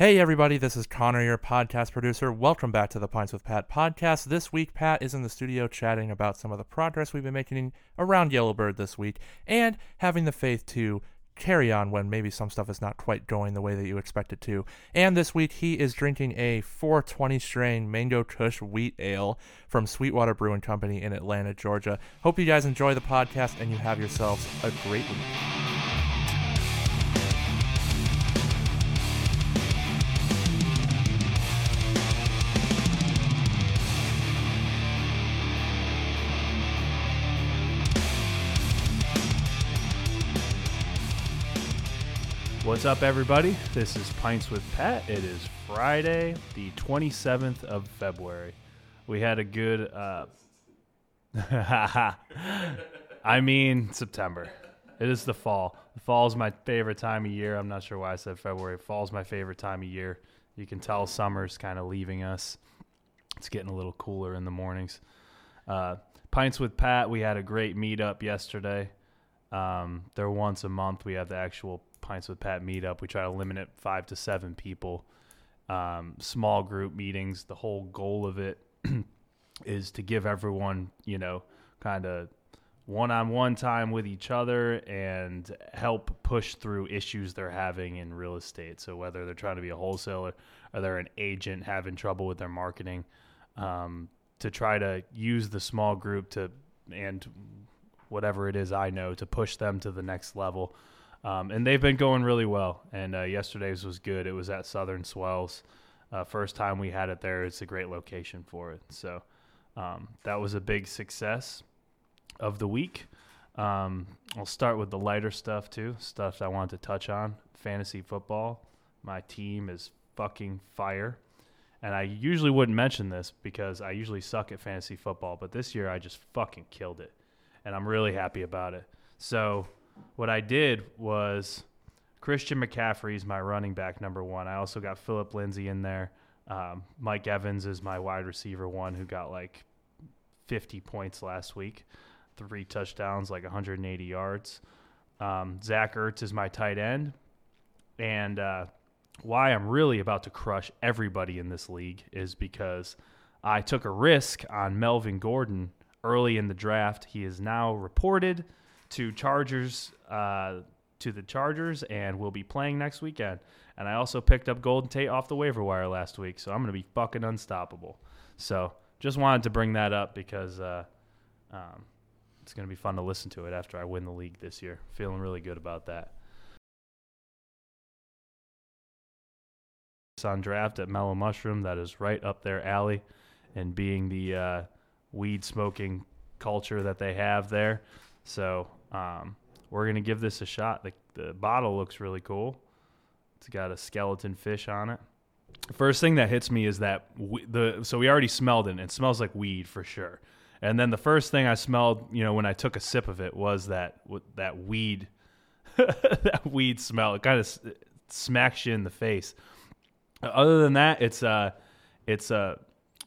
Hey, everybody, this is Connor, your podcast producer. Welcome back to the Pints with Pat podcast. This week, Pat is in the studio chatting about some of the progress we've been making around Yellowbird this week and having the faith to carry on when maybe some stuff is not quite going the way that you expect it to. And this week, he is drinking a 420 strain Mango Kush Wheat Ale from Sweetwater Brewing Company in Atlanta, Georgia. Hope you guys enjoy the podcast and you have yourselves a great week. What's up, everybody? This is Pints with Pat. It is Friday, the 27th of February. We had a good, uh, I mean, September. It is the fall. The fall is my favorite time of year. I'm not sure why I said February. Fall is my favorite time of year. You can tell summer's kind of leaving us. It's getting a little cooler in the mornings. Uh, Pints with Pat, we had a great meetup yesterday. Um, they're once a month. We have the actual Pints with Pat meetup. We try to limit it five to seven people, um, small group meetings. The whole goal of it is to give everyone, you know, kind of one on one time with each other and help push through issues they're having in real estate. So, whether they're trying to be a wholesaler or they're an agent having trouble with their marketing, um, to try to use the small group to and whatever it is I know to push them to the next level. Um, and they've been going really well. And uh, yesterday's was good. It was at Southern Swells. Uh, first time we had it there. It's a great location for it. So um, that was a big success of the week. Um, I'll start with the lighter stuff too, stuff I wanted to touch on. Fantasy football. My team is fucking fire. And I usually wouldn't mention this because I usually suck at fantasy football, but this year I just fucking killed it. And I'm really happy about it. So what I did was Christian McCaffrey is my running back number one. I also got Phillip Lindsay in there. Um, Mike Evans is my wide receiver one who got like 50 points last week, three touchdowns, like 180 yards. Um, Zach Ertz is my tight end. And uh, why I'm really about to crush everybody in this league is because I took a risk on Melvin Gordon early in the draft. He is now reported – to Chargers uh, to the Chargers and we'll be playing next weekend. And I also picked up Golden Tate off the waiver wire last week, so I'm going to be fucking unstoppable. So just wanted to bring that up because uh, um, it's going to be fun to listen to it after I win the league this year. Feeling really good about that. On draft at Mellow Mushroom, that is right up their alley, and being the uh, weed smoking culture that they have there. So um, we're gonna give this a shot. The the bottle looks really cool. It's got a skeleton fish on it. First thing that hits me is that we, the so we already smelled it. It smells like weed for sure. And then the first thing I smelled, you know, when I took a sip of it was that that weed, that weed smell. It kind of smacks you in the face. Other than that, it's uh, it's uh,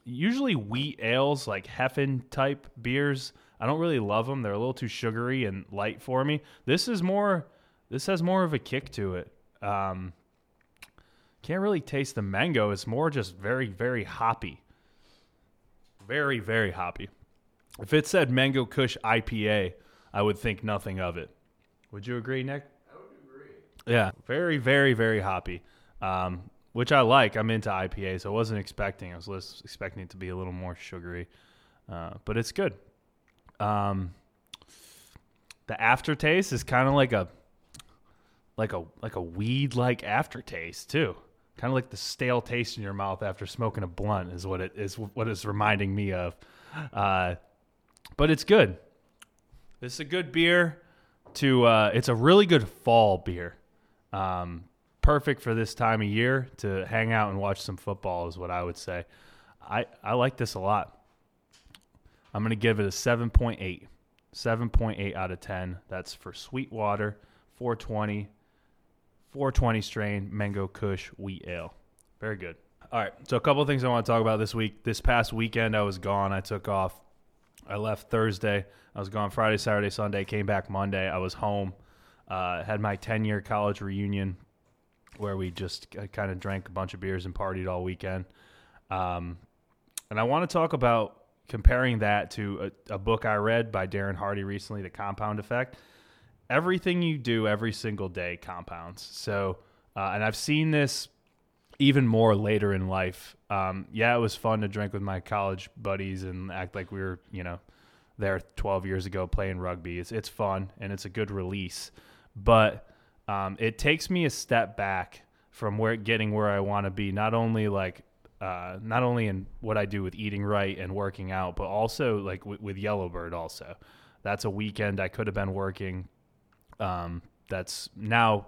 usually wheat ales like Heffen type beers I don't really love them. They're a little too sugary and light for me. This is more. This has more of a kick to it. Um, can't really taste the mango. It's more just very, very hoppy. Very, very hoppy. If it said Mango Kush IPA, I would think nothing of it. Would you agree, Nick? I would agree. Yeah, very, very, very hoppy. Um, which I like. I'm into IPA, so I wasn't expecting. I was expecting it to be a little more sugary, uh, but it's good. Um, the aftertaste is kind of like a like a like a weed like aftertaste too. Kind of like the stale taste in your mouth after smoking a blunt is what it is what it's reminding me of. Uh, but it's good. It's a good beer. To uh, it's a really good fall beer. Um, perfect for this time of year to hang out and watch some football is what I would say. I I like this a lot. I'm going to give it a 7.8. 7.8 out of 10. That's for Sweetwater, 420, 420 strain Mango Kush Wheat Ale. Very good. All right. So, a couple things I want to talk about this week. This past weekend, I was gone. I took off. I left Thursday. I was gone Friday, Saturday, Sunday. Came back Monday. I was home. Uh, had my 10 year college reunion. where we just kind of drank a bunch of beers and partied all weekend. Um, and I want to talk about comparing that to a, a book I read by Darren Hardy recently, The Compound Effect. Everything you do every single day compounds. So, uh, and I've seen this even more later in life. Um, yeah, it was fun to drink with my college buddies and act like we were, you know, there 12 years ago playing rugby. It's it's fun and it's a good release, but um, it takes me a step back from where getting where I want to be. Not only like uh, not only in what I do with eating right and working out, but also like w- with Yellowbird. Also, that's a weekend I could have been working. Um, that's now.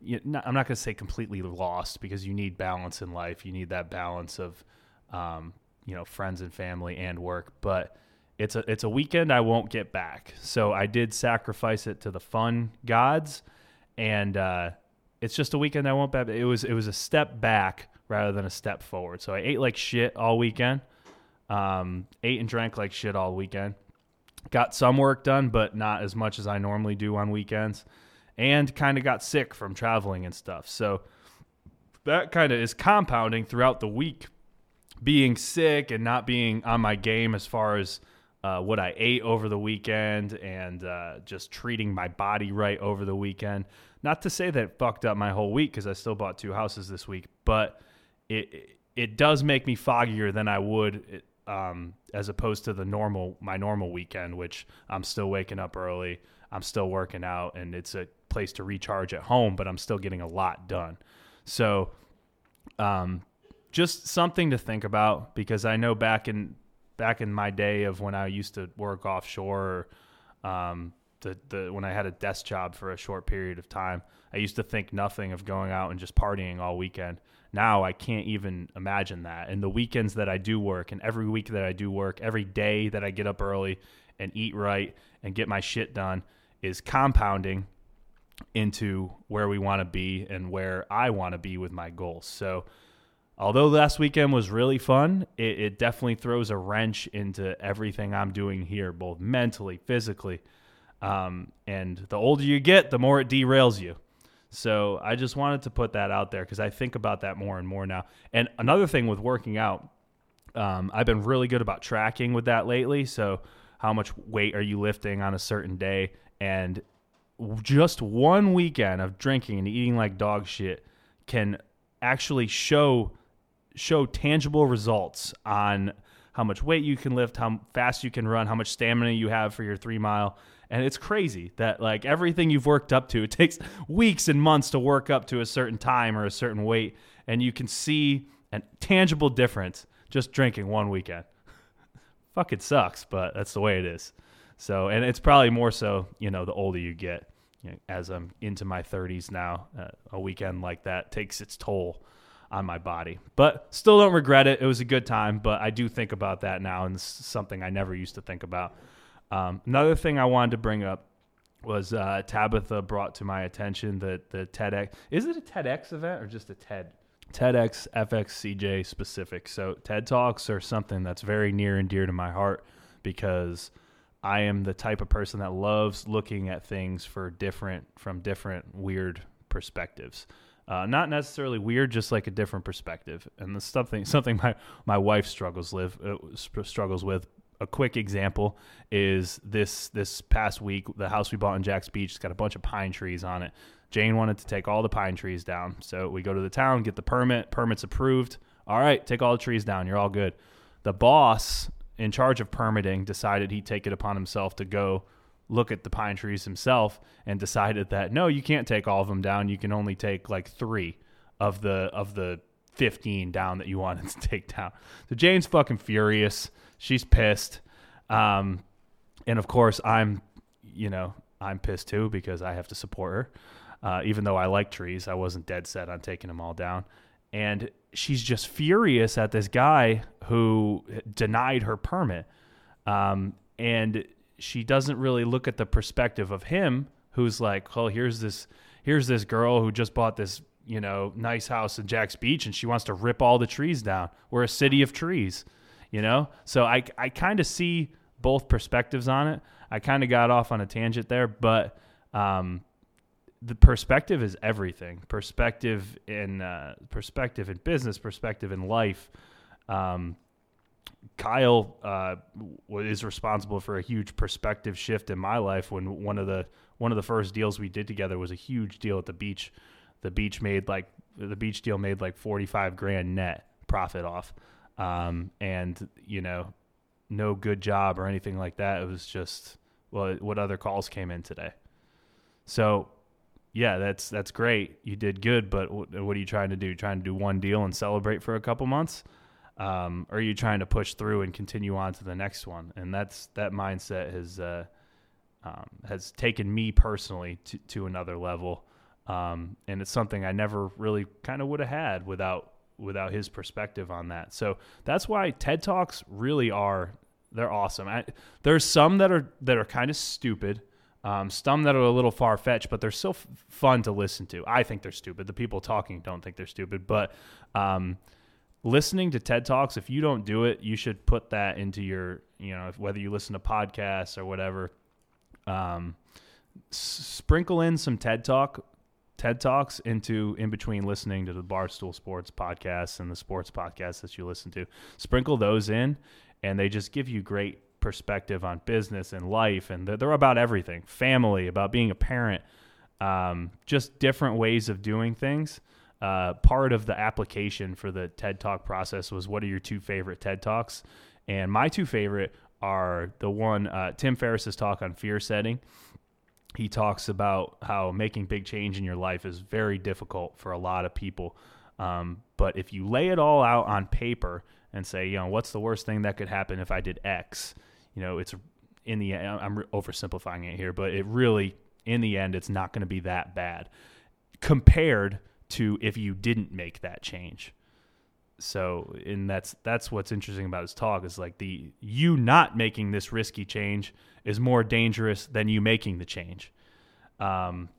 You, not, I'm not going to say completely lost because you need balance in life. You need that balance of, um, you know, friends and family and work. But it's a it's a weekend I won't get back. So I did sacrifice it to the fun gods, and uh, it's just a weekend I won't back. It was it was a step back rather than a step forward. So I ate like shit all weekend. Um, ate and drank like shit all weekend. Got some work done, but not as much as I normally do on weekends. And kind of got sick from traveling and stuff. So that kind of is compounding throughout the week. Being sick and not being on my game as far as uh, what I ate over the weekend and uh, just treating my body right over the weekend. Not to say that it fucked up my whole week because I still bought two houses this week, but it it does make me foggier than I would um, as opposed to the normal my normal weekend, which I'm still waking up early, I'm still working out, and it's a place to recharge at home, but I'm still getting a lot done. So, um, just something to think about because I know back in back in my day of when I used to work offshore, or, um, the the when I had a desk job for a short period of time, I used to think nothing of going out and just partying all weekend now I can't even imagine that. And the weekends that I do work, and every week that I do work, every day that I get up early and eat right and get my shit done is compounding into where we want to be and where I want to be with my goals. So, although last weekend was really fun, it, it, definitely throws a wrench into everything I'm doing here, both mentally, physically. Um, and the older you get, the more it derails you. So I just wanted to put that out there because I think about that more and more now. And another thing with working out, um, I've been really good about tracking with that lately. So how much weight are you lifting on a certain day? And just one weekend of drinking and eating like dog shit can actually show show tangible results on how much weight you can lift, how fast you can run, how much stamina you have for your three mile and it's crazy that like everything you've worked up to, it takes weeks and months to work up to a certain time or a certain weight, and you can see a tangible difference just drinking one weekend. Fuck, sucks, but that's the way it is. So, and it's probably more so, you know, the older you get. You know, as I'm into my 30s now, uh, a weekend like that takes its toll on my body. But still don't regret it. It was a good time, but I do think about that now, and it's something I never used to think about. Um, another thing I wanted to bring up was uh, Tabitha brought to my attention that the TEDx is it a TEDx event or just a TED TEDx FSCJ specific. So TED Talks are something that's very near and dear to my heart because I am the type of person that loves looking at things for different from different weird perspectives. Uh, not necessarily weird, just like a different perspective, and that's something something my my wife struggles live uh, struggles with a quick example is this this past week the house we bought in Jax Beach has got a bunch of pine trees on it. Jane wanted to take all the pine trees down, so we go to the town, get the permit. Permit's approved. All right, take all the trees down. You're all good. The boss in charge of permitting decided he'd take it upon himself to go look at the pine trees himself and decided that no, you can't take all of them down. You can only take like three of the of the 15 down that you wanted to take down. So Jane's fucking furious. She's pissed. Um, and of course, I'm, you know, I'm pissed too because I have to support her. Uh, even though I like trees, I wasn't dead set on taking them all down. And she's just furious at this guy who denied her permit. Um, and she doesn't really look at the perspective of him who's like, well, here's this here's this girl who just bought this you know, nice house in Jax Beach and she wants to rip all the trees down. We're a city of trees, you know? So I, I kind of see both perspectives on it. I kind of got off on a tangent there, but um, the perspective is everything. Perspective in uh, perspective in business, perspective in life. Um, Kyle uh, is responsible for a huge perspective shift in my life. When one of the one of the first deals we did together was a huge deal at the beach. The beach made like the beach deal made like forty five grand net profit off, um, and you know, no good job or anything like that. It was just well, what other calls came in today. So yeah, that's that's great. You did good, but what, are you trying to do? Trying to do one deal and celebrate for a couple months? Um, or are you trying to push through and continue on to the next one? And that's that mindset has uh, um, has taken me personally to, to another level, um, and it's something I never really kind of would have had without without his perspective on that. So that's why TED Talks really are they're awesome. I, there's some that are that are kind of stupid. Um, some that are a little far fetched, but they're still f- fun to listen to. I think they're stupid. The people talking don't think they're stupid, but um, listening to TED Talks, if you don't do it, you should put that into your, you know, whether you listen to podcasts or whatever. Um, sprinkle in some TED Talk, TED Talks into in between listening to the Barstool Sports podcasts and the sports podcasts that you listen to. Sprinkle those in, and they just give you great perspective on business and life, and they're, they're about everything, family, about being a parent, um, just different ways of doing things uh, part of the application for the TED Talk process was what are your two favorite TED Talks? And my two favorite are the one uh, Tim Ferriss's talk on fear setting. He talks about how making big change in your life is very difficult for a lot of people. Um, but if you lay it all out on paper and say, you know, what's the worst thing that could happen if I did X? You know, it's in the end, I'm oversimplifying it here, but it really, in the end, it's not going to be that bad compared to if you didn't make that change. So, and that's that's what's interesting about his talk is like the you not making this risky change is more dangerous than you making the change, um,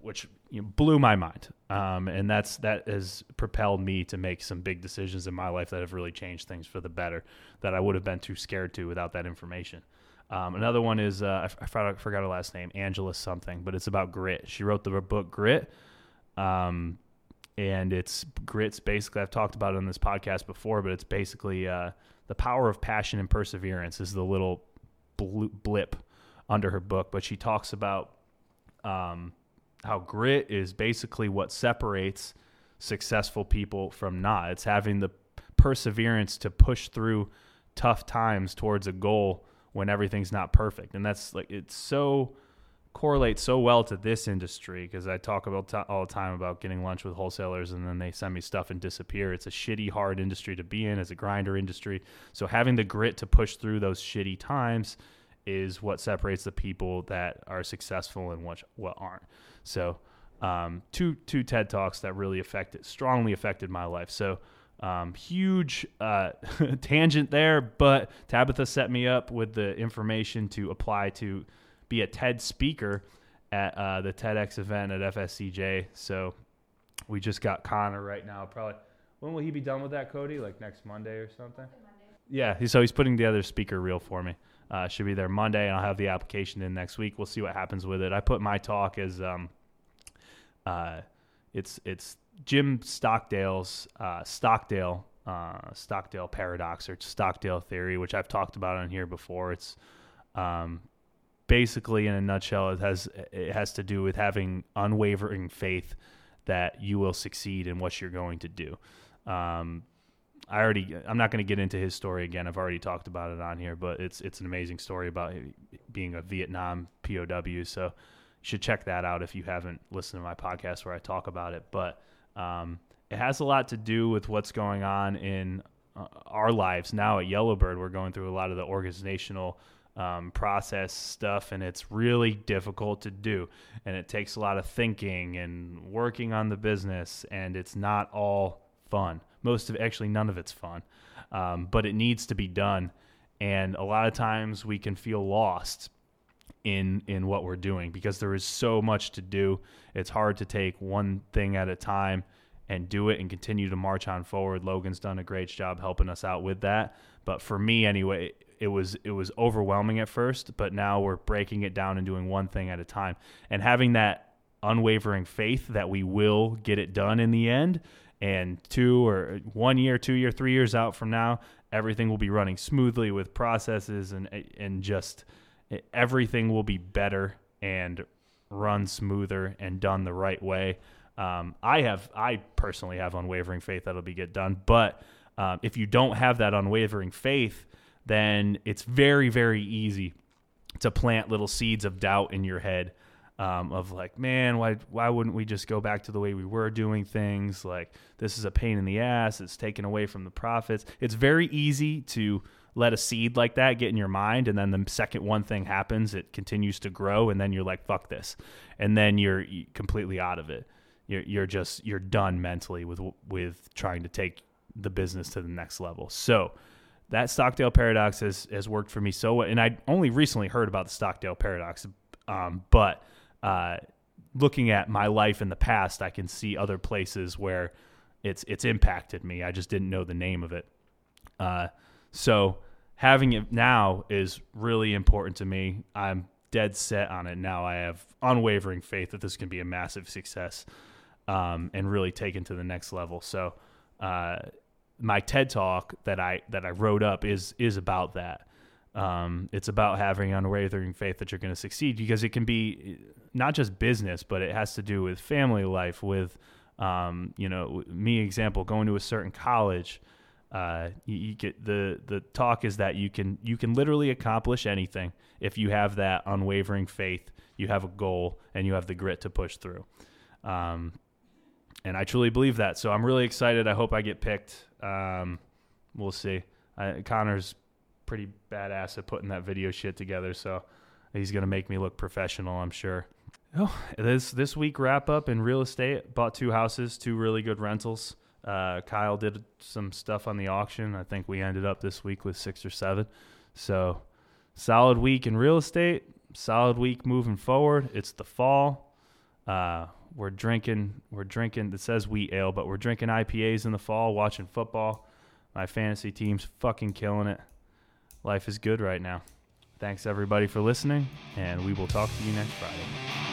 which you know, blew my mind. Um, and that's that has propelled me to make some big decisions in my life that have really changed things for the better that I would have been too scared to without that information. Um, another one is uh, I, forgot, I forgot her last name, Angela something, but it's about grit. She wrote the book Grit um, and it's grits. Basically, I've talked about it on this podcast before, but it's basically uh, the power of passion and perseverance is the little blip under her book. But she talks about um, how grit is basically what separates successful people from not. It's having the perseverance to push through tough times towards a goal when everything's not perfect. And that's like it's so correlates so well to this industry because I talk about t- all the time about getting lunch with wholesalers and then they send me stuff and disappear. It's a shitty, hard industry to be in as a grinder industry. So having the grit to push through those shitty times is what separates the people that are successful and what what aren't. So um, two two TED talks that really affected strongly affected my life. So um, huge uh, tangent there, but Tabitha set me up with the information to apply to be a TED speaker at uh, the TEDx event at FSCJ. So we just got Connor right now. Probably when will he be done with that, Cody? Like next Monday or something? Yeah. So he's putting together a speaker reel for me. Uh, should be there Monday, and I'll have the application in next week. We'll see what happens with it. I put my talk as um, uh, it's it's Jim Stockdale's uh, Stockdale uh, Stockdale paradox or Stockdale theory, which I've talked about on here before. It's um, basically in a nutshell it has it has to do with having unwavering faith that you will succeed in what you're going to do. Um, I already I'm not going to get into his story again. I've already talked about it on here but it's it's an amazing story about being a Vietnam POW so you should check that out if you haven't listened to my podcast where I talk about it. But um, it has a lot to do with what's going on in uh, our lives. Now at Yellowbird we're going through a lot of the organizational um, process stuff, and it's really difficult to do. And it takes a lot of thinking and working on the business, and it's not all fun. Most of actually, none of it's fun, um, but it needs to be done. And a lot of times we can feel lost in in what we're doing because there is so much to do. It's hard to take one thing at a time and do it and continue to march on forward. Logan's done a great job helping us out with that. But for me anyway, it was it was overwhelming at first, but now we're breaking it down and doing one thing at a time and having that unwavering faith that we will get it done in the end. And two or one year, two year, three years out from now, everything will be running smoothly with processes and and just everything will be better and run smoother and done the right way. Um, I have, I personally have unwavering faith that'll be get done. But um, if you don't have that unwavering faith, then it's very, very easy to plant little seeds of doubt in your head. Um, of like, man, why why wouldn't we just go back to the way we were doing things? Like, this is a pain in the ass. It's taken away from the profits. It's very easy to let a seed like that get in your mind and then the second one thing happens it continues to grow and then you're like fuck this and then you're completely out of it you're, you're just you're done mentally with with trying to take the business to the next level so that stockdale paradox has, has worked for me so well and i only recently heard about the stockdale paradox um, but uh, looking at my life in the past i can see other places where it's it's impacted me i just didn't know the name of it uh, so having it now is really important to me. I'm dead set on it now. I have unwavering faith that this can be a massive success um, and really taken to the next level. So, uh, my TED talk that I that I wrote up is is about that. Um, it's about having unwavering faith that you're going to succeed because it can be not just business, but it has to do with family life, with um, you know, me example going to a certain college uh, you, you, get the the talk is that you can you can literally accomplish anything if you have that unwavering faith, you have a goal, and you have the grit to push through. Um, and I truly believe that. So I'm really excited. I hope I get picked. Um, we'll see. I, Connor's pretty badass at putting that video shit together, so he's gonna make me look professional. I'm sure. Oh, this this week wrap up in real estate. Bought two houses, two really good rentals. Uh, Kyle did some stuff on the auction. I think we ended up this week with six or seven. So, solid week in real estate. Solid week moving forward. It's the fall. Uh, we're drinking. We're drinking. It says wheat ale, but we're drinking IPAs in the fall. Watching football. My fantasy team's fucking killing it. Life is good right now. Thanks everybody for listening, and we will talk to you next Friday.